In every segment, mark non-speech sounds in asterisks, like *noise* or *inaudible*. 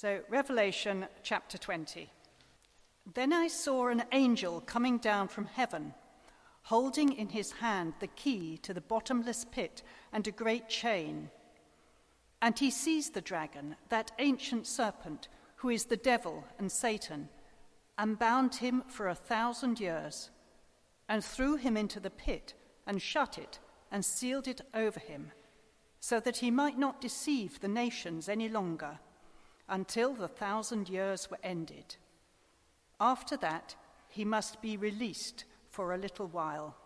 So, Revelation chapter 20. Then I saw an angel coming down from heaven, holding in his hand the key to the bottomless pit and a great chain. And he seized the dragon, that ancient serpent, who is the devil and Satan, and bound him for a thousand years, and threw him into the pit, and shut it, and sealed it over him, so that he might not deceive the nations any longer, until the thousand years were ended. After that, he must be released for a little while.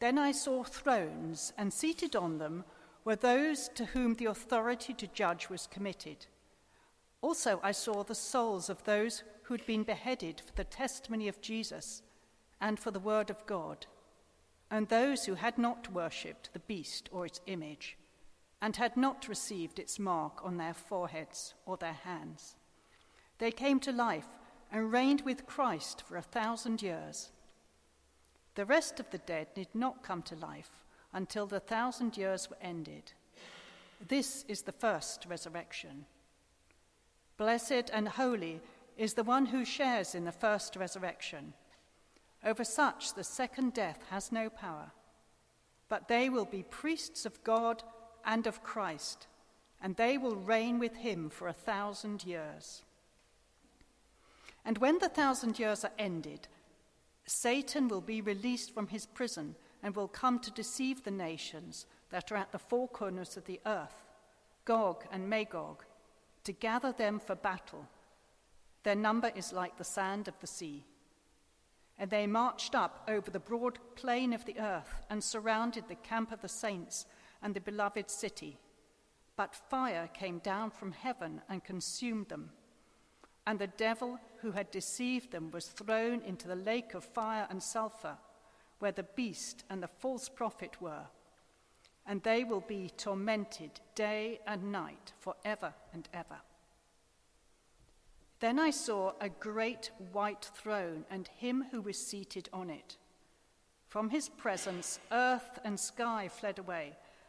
Then I saw thrones, and seated on them were those to whom the authority to judge was committed. Also, I saw the souls of those who had been beheaded for the testimony of Jesus and for the word of God, and those who had not worshipped the beast or its image, and had not received its mark on their foreheads or their hands. They came to life and reigned with Christ for a thousand years. The rest of the dead did not come to life until the thousand years were ended. This is the first resurrection. Blessed and holy is the one who shares in the first resurrection. Over such the second death has no power, but they will be priests of God and of Christ, and they will reign with him for a thousand years. And when the thousand years are ended, Satan will be released from his prison and will come to deceive the nations that are at the four corners of the earth, Gog and Magog, to gather them for battle. Their number is like the sand of the sea. And they marched up over the broad plain of the earth and surrounded the camp of the saints and the beloved city. But fire came down from heaven and consumed them and the devil who had deceived them was thrown into the lake of fire and sulfur, where the beast and the false prophet were. And they will be tormented day and night forever and ever. Then I saw a great white throne and him who was seated on it. From his presence, earth and sky fled away,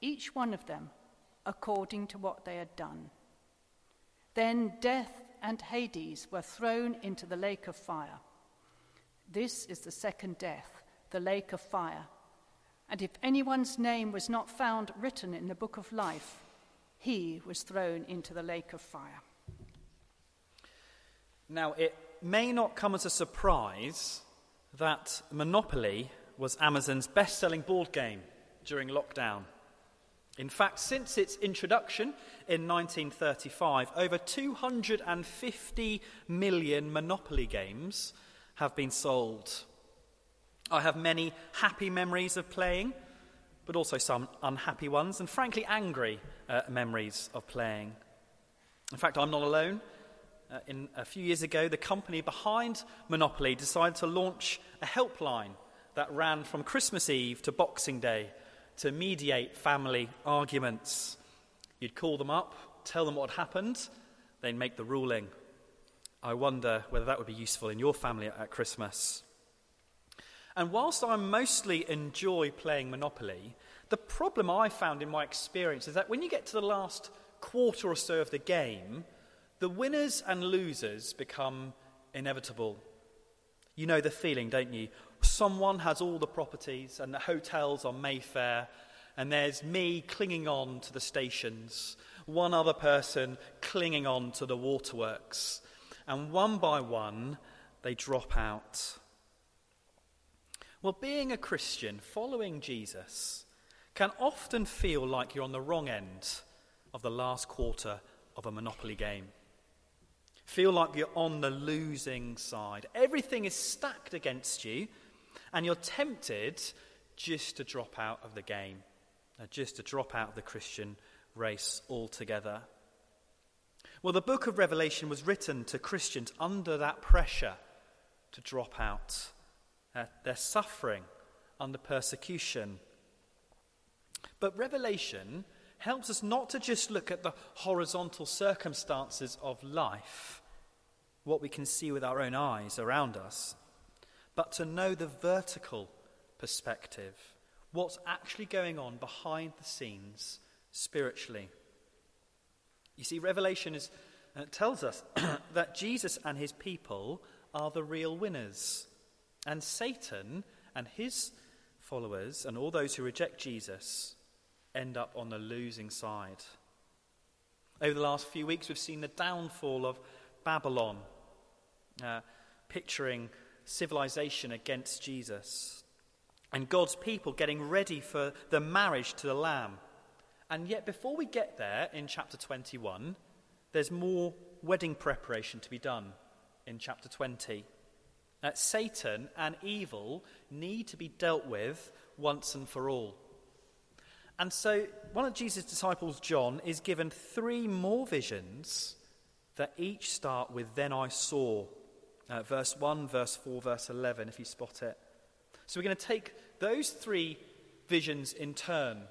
each one of them, according to what they had done. Then death and Hades were thrown into the lake of fire. This is the second death, the lake of fire. And if anyone's name was not found written in the book of life, he was thrown into the lake of fire. Now, it may not come as a surprise that Monopoly was Amazon's best selling board game during lockdown. In fact, since its introduction in 1935, over 250 million Monopoly games have been sold. I have many happy memories of playing, but also some unhappy ones, and frankly, angry uh, memories of playing. In fact, I'm not alone. Uh, in, a few years ago, the company behind Monopoly decided to launch a helpline that ran from Christmas Eve to Boxing Day to mediate family arguments. You'd call them up, tell them what happened, they'd make the ruling. I wonder whether that would be useful in your family at Christmas. And whilst I mostly enjoy playing Monopoly, the problem I found in my experience is that when you get to the last quarter or so of the game, the winners and losers become inevitable. You know the feeling, don't you? Someone has all the properties and the hotels on Mayfair, and there's me clinging on to the stations, one other person clinging on to the waterworks, and one by one they drop out. Well, being a Christian, following Jesus, can often feel like you're on the wrong end of the last quarter of a Monopoly game. Feel like you're on the losing side. Everything is stacked against you, and you're tempted just to drop out of the game, uh, just to drop out of the Christian race altogether. Well, the book of Revelation was written to Christians under that pressure to drop out. Uh, they're suffering under persecution. But Revelation helps us not to just look at the horizontal circumstances of life, what we can see with our own eyes around us, but to know the vertical perspective, what's actually going on behind the scenes spiritually. You see, Revelation is, uh, tells us *clears throat* that Jesus and his people are the real winners, and Satan and his followers and all those who reject Jesus end up on the losing side. Over the last few weeks, we've seen the downfall of Babylon, uh, picturing civilization against Jesus, and God's people getting ready for the marriage to the Lamb. And yet, before we get there in chapter 21, there's more wedding preparation to be done in chapter 20. That Satan and evil need to be dealt with once and for all. And so, one of Jesus' disciples, John, is given three more visions that each start with Then I saw. Uh, verse 1, verse 4, verse 11, if you spot it. So, we're going to take those three visions in turn.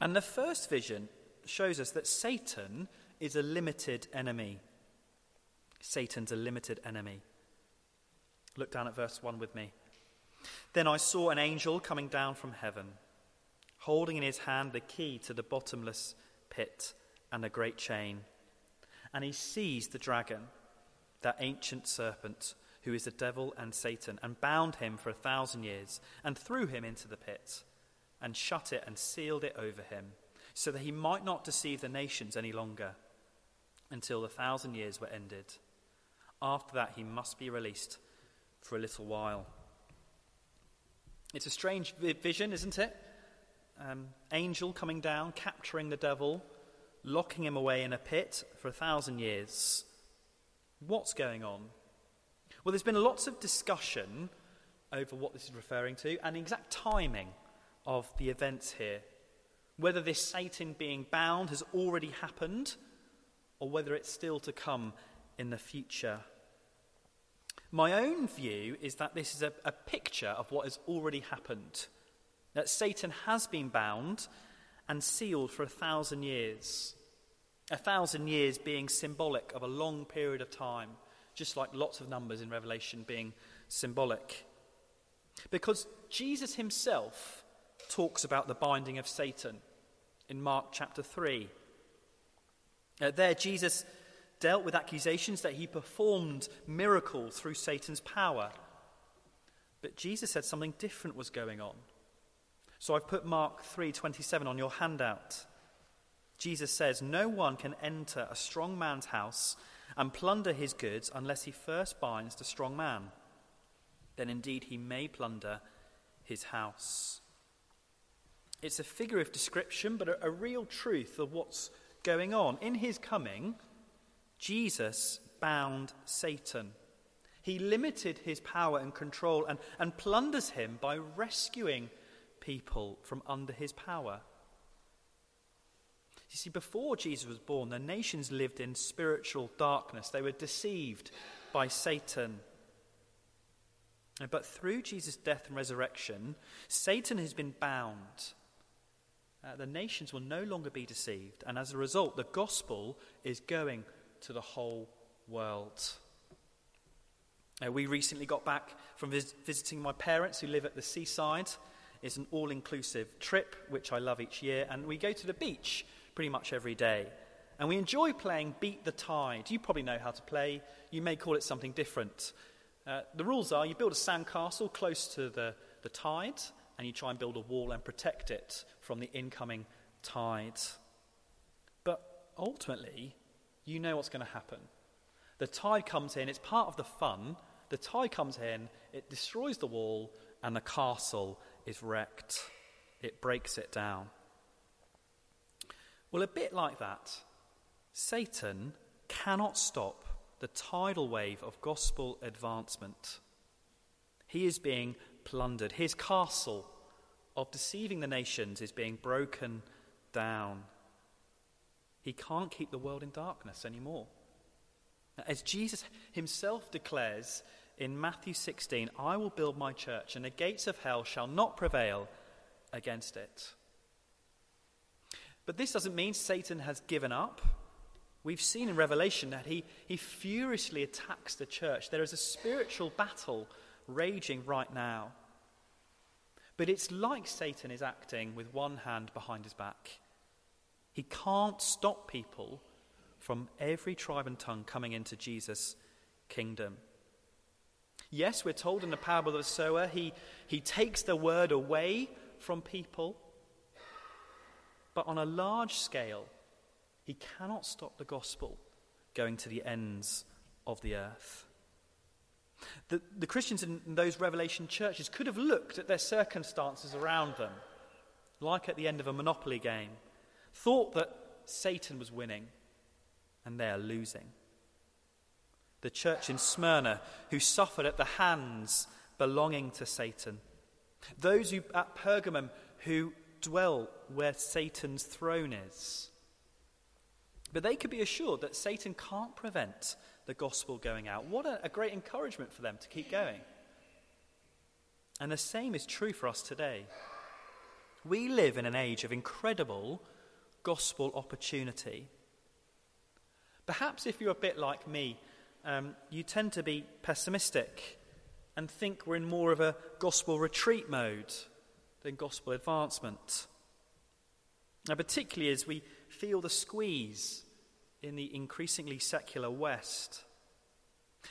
And the first vision shows us that Satan is a limited enemy. Satan's a limited enemy. Look down at verse 1 with me. Then I saw an angel coming down from heaven holding in his hand the key to the bottomless pit and a great chain. And he seized the dragon, that ancient serpent, who is the devil and Satan, and bound him for a thousand years, and threw him into the pit, and shut it and sealed it over him, so that he might not deceive the nations any longer, until the thousand years were ended. After that, he must be released for a little while. It's a strange vision, isn't it? um, angel coming down, capturing the devil, locking him away in a pit for a thousand years. What's going on? Well, there's been lots of discussion over what this is referring to and the exact timing of the events here. Whether this Satan being bound has already happened or whether it's still to come in the future. My own view is that this is a, a picture of what has already happened that Satan has been bound and sealed for a thousand years. A thousand years being symbolic of a long period of time, just like lots of numbers in Revelation being symbolic. Because Jesus himself talks about the binding of Satan in Mark chapter 3. Uh, there, Jesus dealt with accusations that he performed miracles through Satan's power. But Jesus said something different was going on. So I've put Mark 3:27 on your handout. Jesus says, "No one can enter a strong man's house and plunder his goods unless he first binds the strong man. Then indeed he may plunder his house." It's a figure of description, but a, real truth of what's going on. In his coming, Jesus bound Satan. He limited his power and control and, and plunders him by rescuing people from under his power. You see, before Jesus was born, the nations lived in spiritual darkness. They were deceived by Satan. But through Jesus' death and resurrection, Satan has been bound. Uh, the nations will no longer be deceived, and as a result, the gospel is going to the whole world. Uh, we recently got back from vis- visiting my parents who live at the seaside. It's an all inclusive trip, which I love each year, and we go to the beach pretty much every day. And we enjoy playing Beat the Tide. You probably know how to play, you may call it something different. Uh, the rules are you build a sandcastle close to the, the tide, and you try and build a wall and protect it from the incoming tide. But ultimately, you know what's going to happen. The tide comes in, it's part of the fun. The tide comes in, it destroys the wall, and the castle is wrecked, it breaks it down. Well, a bit like that, Satan cannot stop the tidal wave of gospel advancement. He is being plundered. His castle of deceiving the nations is being broken down. He can't keep the world in darkness anymore. As Jesus himself declares in Matthew 16, I will build my church, and the gates of hell shall not prevail against it. But this doesn't mean Satan has given up. We've seen in Revelation that he, he furiously attacks the church. There is a spiritual battle raging right now. But it's like Satan is acting with one hand behind his back. He can't stop people from every tribe and tongue coming into Jesus' kingdom. Yes, we're told in the parable of the sower, he, he takes the word away from people. But on a large scale, he cannot stop the gospel going to the ends of the earth. The, the Christians in those Revelation churches could have looked at their circumstances around them, like at the end of a Monopoly game, thought that Satan was winning, and they are losing. The church in Smyrna, who suffered at the hands belonging to Satan. Those who, at Pergamum who dwell where Satan's throne is. But they could be assured that Satan can't prevent the gospel going out. What a, a great encouragement for them to keep going. And the same is true for us today. We live in an age of incredible gospel opportunity. Perhaps if you're a bit like me, um, you tend to be pessimistic and think we're in more of a gospel retreat mode than gospel advancement. Now, particularly as we feel the squeeze in the increasingly secular West.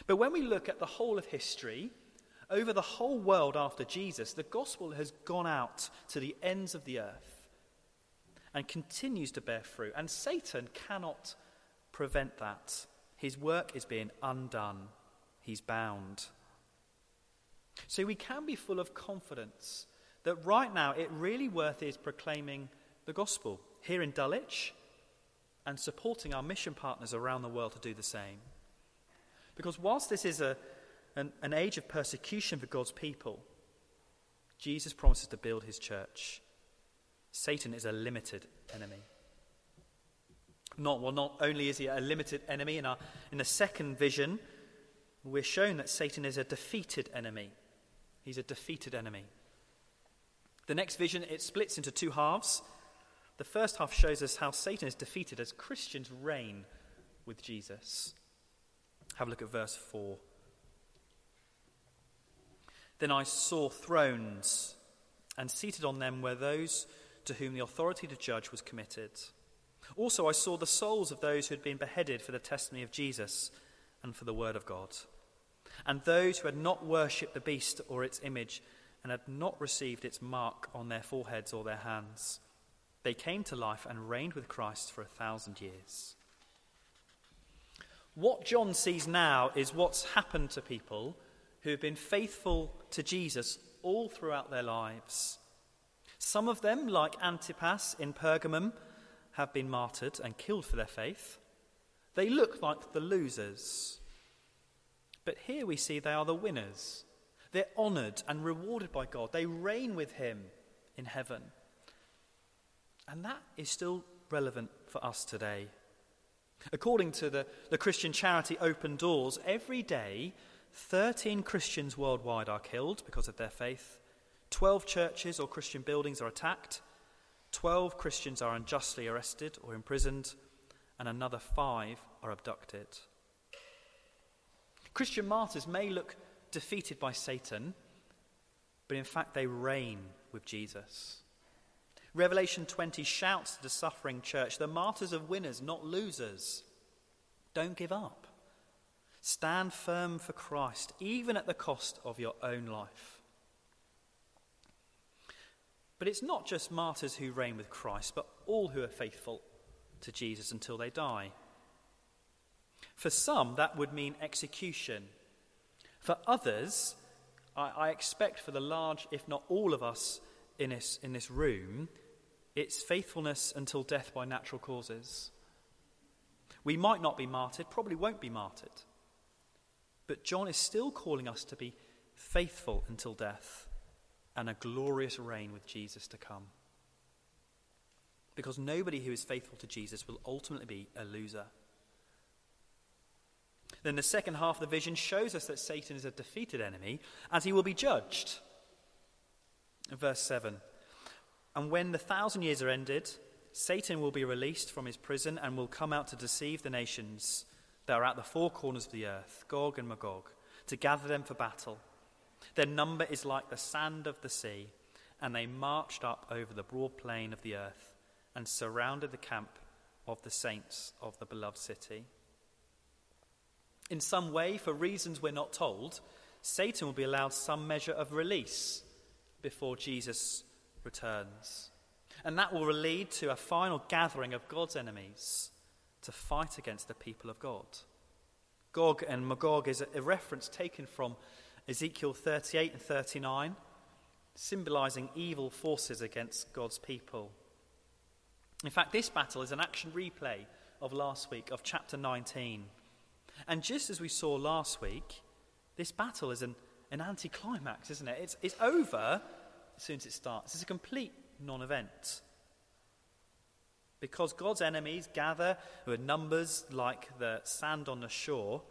But when we look at the whole of history, over the whole world after Jesus, the gospel has gone out to the ends of the earth and continues to bear fruit. And Satan cannot prevent that. His work is being undone, he's bound. So we can be full of confidence that right now it really worth is proclaiming the gospel here in Dulwich and supporting our mission partners around the world to do the same. Because whilst this is a, an, an age of persecution for God's people, Jesus promises to build his church. Satan is a limited enemy. Not, well, not only is he a limited enemy, in, our, in the second vision, we're shown that Satan is a defeated enemy. He's a defeated enemy. The next vision, it splits into two halves. The first half shows us how Satan is defeated as Christians reign with Jesus. Have a look at verse 4. Then I saw thrones, and seated on them were those to whom the authority to judge was committed. Also, I saw the souls of those who had been beheaded for the testimony of Jesus and for the word of God, and those who had not worshipped the beast or its image and had not received its mark on their foreheads or their hands. They came to life and reigned with Christ for a thousand years. What John sees now is what's happened to people who have been faithful to Jesus all throughout their lives. Some of them, like Antipas in Pergamum, have been martyred and killed for their faith. They look like the losers. But here we see they are the winners. They're honored and rewarded by God. They reign with Him in heaven. And that is still relevant for us today. According to the, the Christian charity Open Doors, every day 13 Christians worldwide are killed because of their faith, 12 churches or Christian buildings are attacked, 12 Christians are unjustly arrested or imprisoned, and another five are abducted. Christian martyrs may look defeated by Satan, but in fact they reign with Jesus. Revelation 20 shouts to the suffering church the martyrs are winners, not losers. Don't give up. Stand firm for Christ, even at the cost of your own life. But it's not just martyrs who reign with Christ, but all who are faithful to Jesus until they die. For some, that would mean execution. For others, I, I expect for the large, if not all of us in this, in this room, it's faithfulness until death by natural causes. We might not be martyred, probably won't be martyred. But John is still calling us to be faithful until death and a glorious reign with Jesus to come. because nobody who is faithful to Jesus will ultimately be a loser. Then the second half of the vision shows us that Satan is a defeated enemy as he will be judged. Verse 7 And when the thousand years are ended, Satan will be released from his prison and will come out to deceive the nations that are at the four corners of the earth, Gog and Magog, to gather them for battle. Their number is like the sand of the sea, and they marched up over the broad plain of the earth and surrounded the camp of the saints of the beloved city. In some way, for reasons we're not told, Satan will be allowed some measure of release before Jesus returns. And that will lead to a final gathering of God's enemies to fight against the people of God. Gog and Magog is a reference taken from Ezekiel 38 and 39, symbolizing evil forces against God's people. In fact, this battle is an action replay of last week, of chapter 19. And just as we saw last week, this battle is an, an anticlimax, isn't it? It's, it's over as soon as it starts. It's a complete non event. Because God's enemies gather with numbers like the sand on the shore.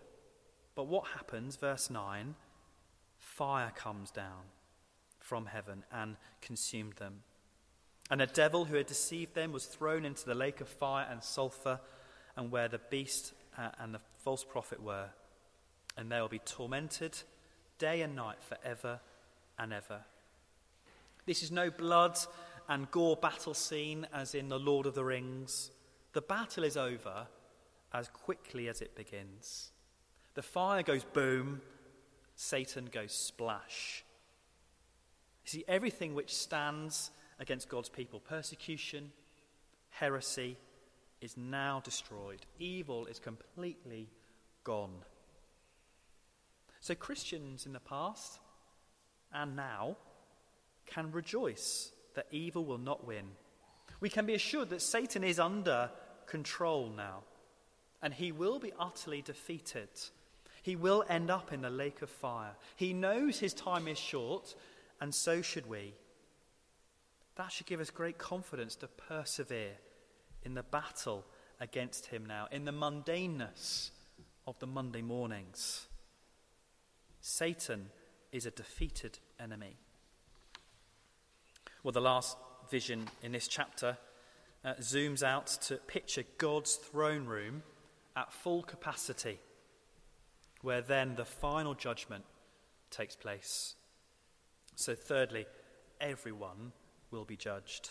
But what happens, verse 9? Fire comes down from heaven and consumed them. And the devil who had deceived them was thrown into the lake of fire and sulfur, and where the beast uh, and the false prophet were. And they will be tormented day and night forever and ever. This is no blood and gore battle scene as in The Lord of the Rings. The battle is over as quickly as it begins. The fire goes boom, Satan goes splash. You see, everything which stands against God's people, persecution, heresy, is now destroyed. Evil is completely gone. So, Christians in the past and now can rejoice that evil will not win. We can be assured that Satan is under control now, and he will be utterly defeated. He will end up in the lake of fire. He knows his time is short, and so should we. That should give us great confidence to persevere in the battle against him now, in the mundaneness of the Monday mornings. Satan is a defeated enemy. Well, the last vision in this chapter uh, zooms out to picture God's throne room at full capacity, where then the final judgment takes place. So, thirdly, everyone will be judged.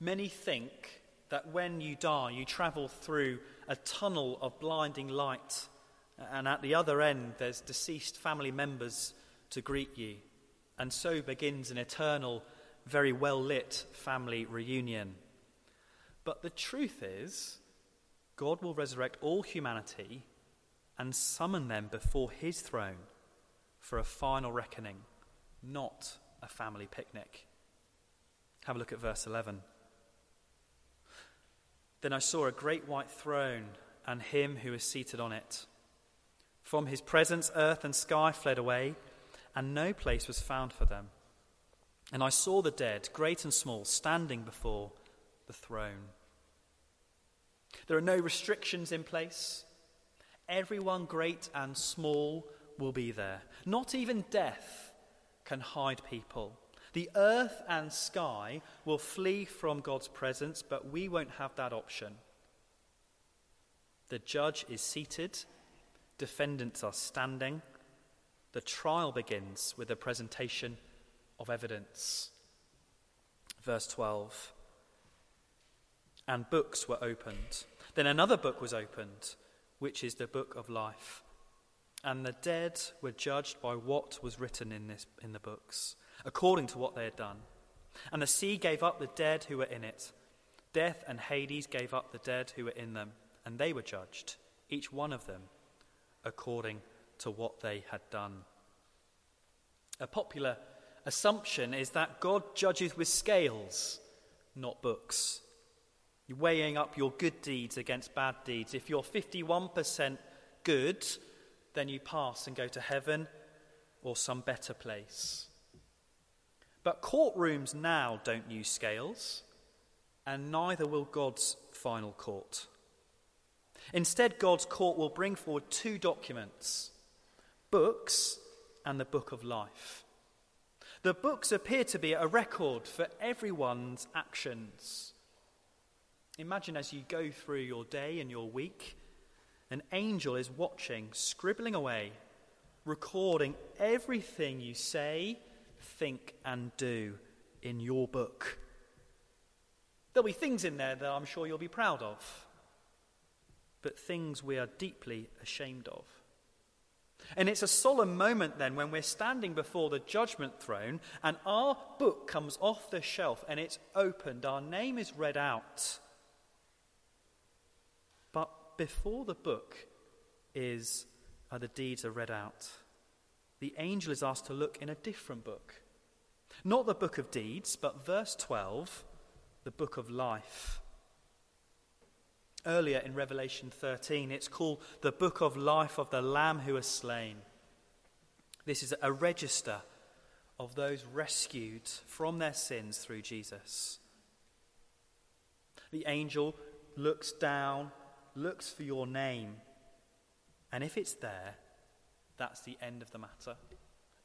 Many think that when you die, you travel through a tunnel of blinding light, and at the other end, there's deceased family members to greet you. And so begins an eternal, very well lit family reunion. But the truth is, God will resurrect all humanity and summon them before his throne for a final reckoning, not a family picnic. Have a look at verse 11. Then I saw a great white throne and him who is seated on it. From his presence, earth and sky fled away, and no place was found for them. And I saw the dead, great and small, standing before the throne. There are no restrictions in place. Everyone, great and small, will be there. Not even death can hide people. The earth and sky will flee from God's presence, but we won't have that option. The judge is seated, defendants are standing. The trial begins with a presentation of evidence. Verse 12 And books were opened. Then another book was opened, which is the book of life. And the dead were judged by what was written in, this, in the books according to what they had done. And the sea gave up the dead who were in it. Death and Hades gave up the dead who were in them, and they were judged, each one of them, according to what they had done. A popular assumption is that God judges with scales, not books. You're weighing up your good deeds against bad deeds. If you're 51% good, then you pass and go to heaven or some better place. But courtrooms now don't use scales, and neither will God's final court. Instead, God's court will bring forward two documents books and the book of life. The books appear to be a record for everyone's actions. Imagine as you go through your day and your week, an angel is watching, scribbling away, recording everything you say, think, and do in your book. There'll be things in there that I'm sure you'll be proud of, but things we are deeply ashamed of. And it's a solemn moment then when we're standing before the judgment throne and our book comes off the shelf and it's opened, our name is read out. But before the book is uh, the deeds are read out, the angel is asked to look in a different book. Not the book of deeds, but verse 12, the book of life. Earlier in Revelation 13, it's called the book of life of the Lamb who was slain. This is a register of those rescued from their sins through Jesus. The angel looks down, looks for your name, and if it's there, that's the end of the matter.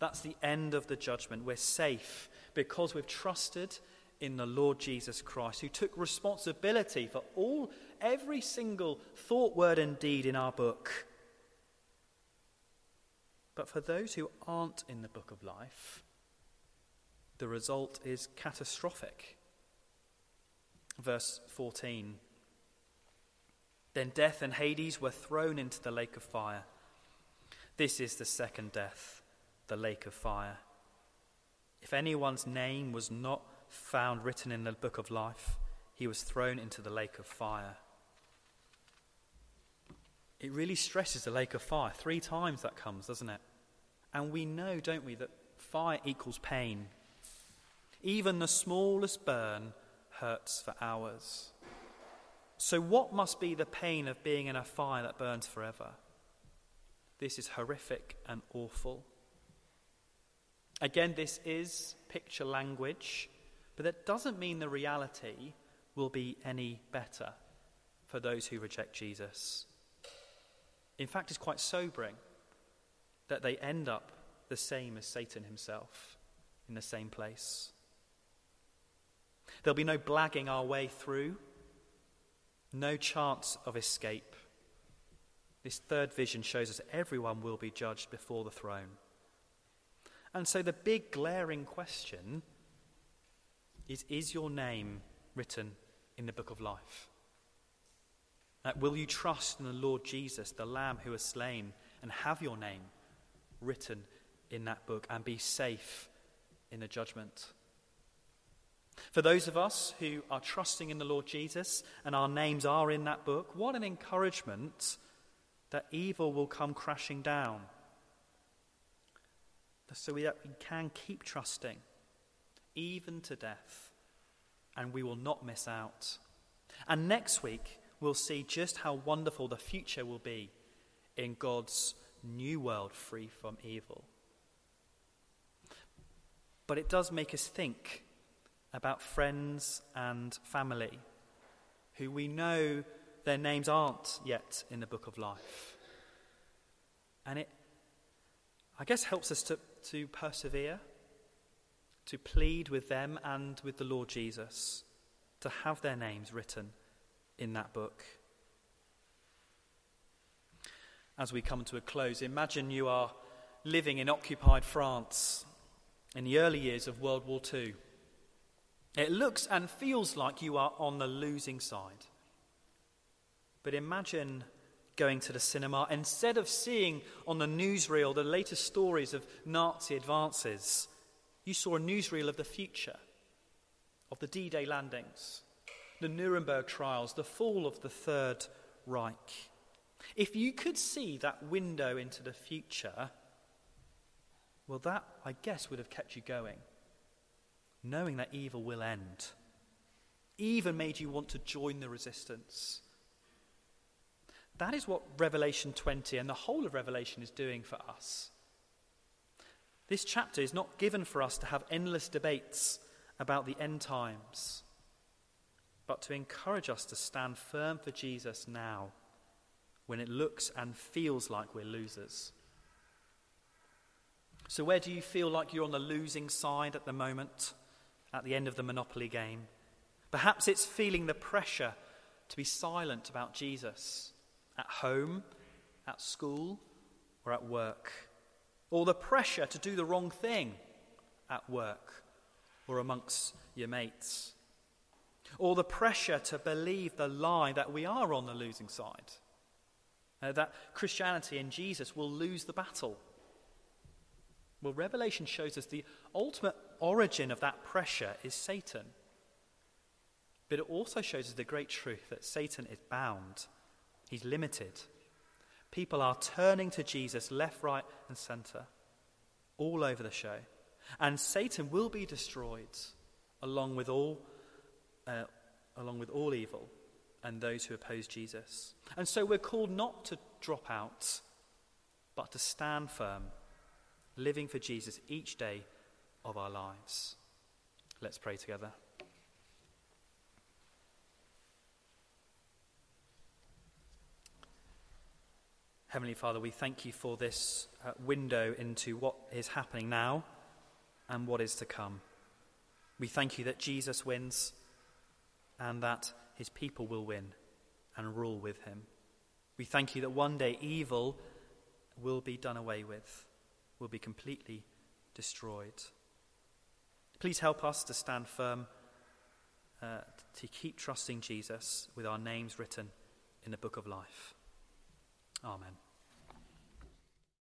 That's the end of the judgment. We're safe because we've trusted in the Lord Jesus Christ, who took responsibility for all, every single thought, word, and deed in our book. But for those who aren't in the book of life, the result is catastrophic. Verse 14 Then death and Hades were thrown into the lake of fire. This is the second death, the lake of fire. If anyone's name was not found written in the book of life, he was thrown into the lake of fire. It really stresses the lake of fire. Three times that comes, doesn't it? And we know, don't we, that fire equals pain. Even the smallest burn hurts for hours. So, what must be the pain of being in a fire that burns forever? This is horrific and awful. Again, this is picture language, but that doesn't mean the reality will be any better for those who reject Jesus. In fact, it's quite sobering that they end up the same as Satan himself in the same place. There'll be no blagging our way through, no chance of escape. This third vision shows us everyone will be judged before the throne. And so the big glaring question is Is your name written in the book of life? Uh, will you trust in the Lord Jesus, the Lamb who was slain, and have your name written in that book and be safe in the judgment? For those of us who are trusting in the Lord Jesus and our names are in that book, what an encouragement that evil will come crashing down. So we, uh, we can keep trusting, even to death, and we will not miss out. And next week, we'll see just how wonderful the future will be in God's new world free from evil. But it does make us think about friends and family who we know their names aren't yet in the book of life. And it, I guess, helps us to, to persevere, to plead with them and with the Lord Jesus, to have their names written in that book. As we come to a close, imagine you are living in occupied France in the early years of World War II. It looks and feels like you are on the losing side. But imagine going to the cinema, instead of seeing on the newsreel the latest stories of Nazi advances, you saw a newsreel of the future, of the D Day landings, the Nuremberg trials, the fall of the Third Reich. If you could see that window into the future, well, that, I guess, would have kept you going, knowing that evil will end. Even made you want to join the resistance. That is what Revelation 20 and the whole of Revelation is doing for us. This chapter is not given for us to have endless debates about the end times, but to encourage us to stand firm for Jesus now when it looks and feels like we're losers. So, where do you feel like you're on the losing side at the moment, at the end of the Monopoly game? Perhaps it's feeling the pressure to be silent about Jesus at home, at school, or at work, or the pressure to do the wrong thing at work or amongst your mates, or the pressure to believe the lie that we are on the losing side, uh, that Christianity and Jesus will lose the battle. Well, Revelation shows us the ultimate origin of that pressure is Satan. But it also shows us the great truth that Satan is bound, he's limited. People are turning to Jesus left, right, and center, all over the show. And Satan will be destroyed along with all, uh, along with all evil and those who oppose Jesus. And so we're called not to drop out, but to stand firm, living for Jesus each day of our lives. Let's pray together. Heavenly Father, we thank you for this uh, window into what is happening now and what is to come. We thank you that Jesus wins and that his people will win and rule with him. We thank you that one day evil will be done away with, will be completely destroyed. Please help us to stand firm, uh, to keep trusting Jesus with our names written in the book of life. Amen.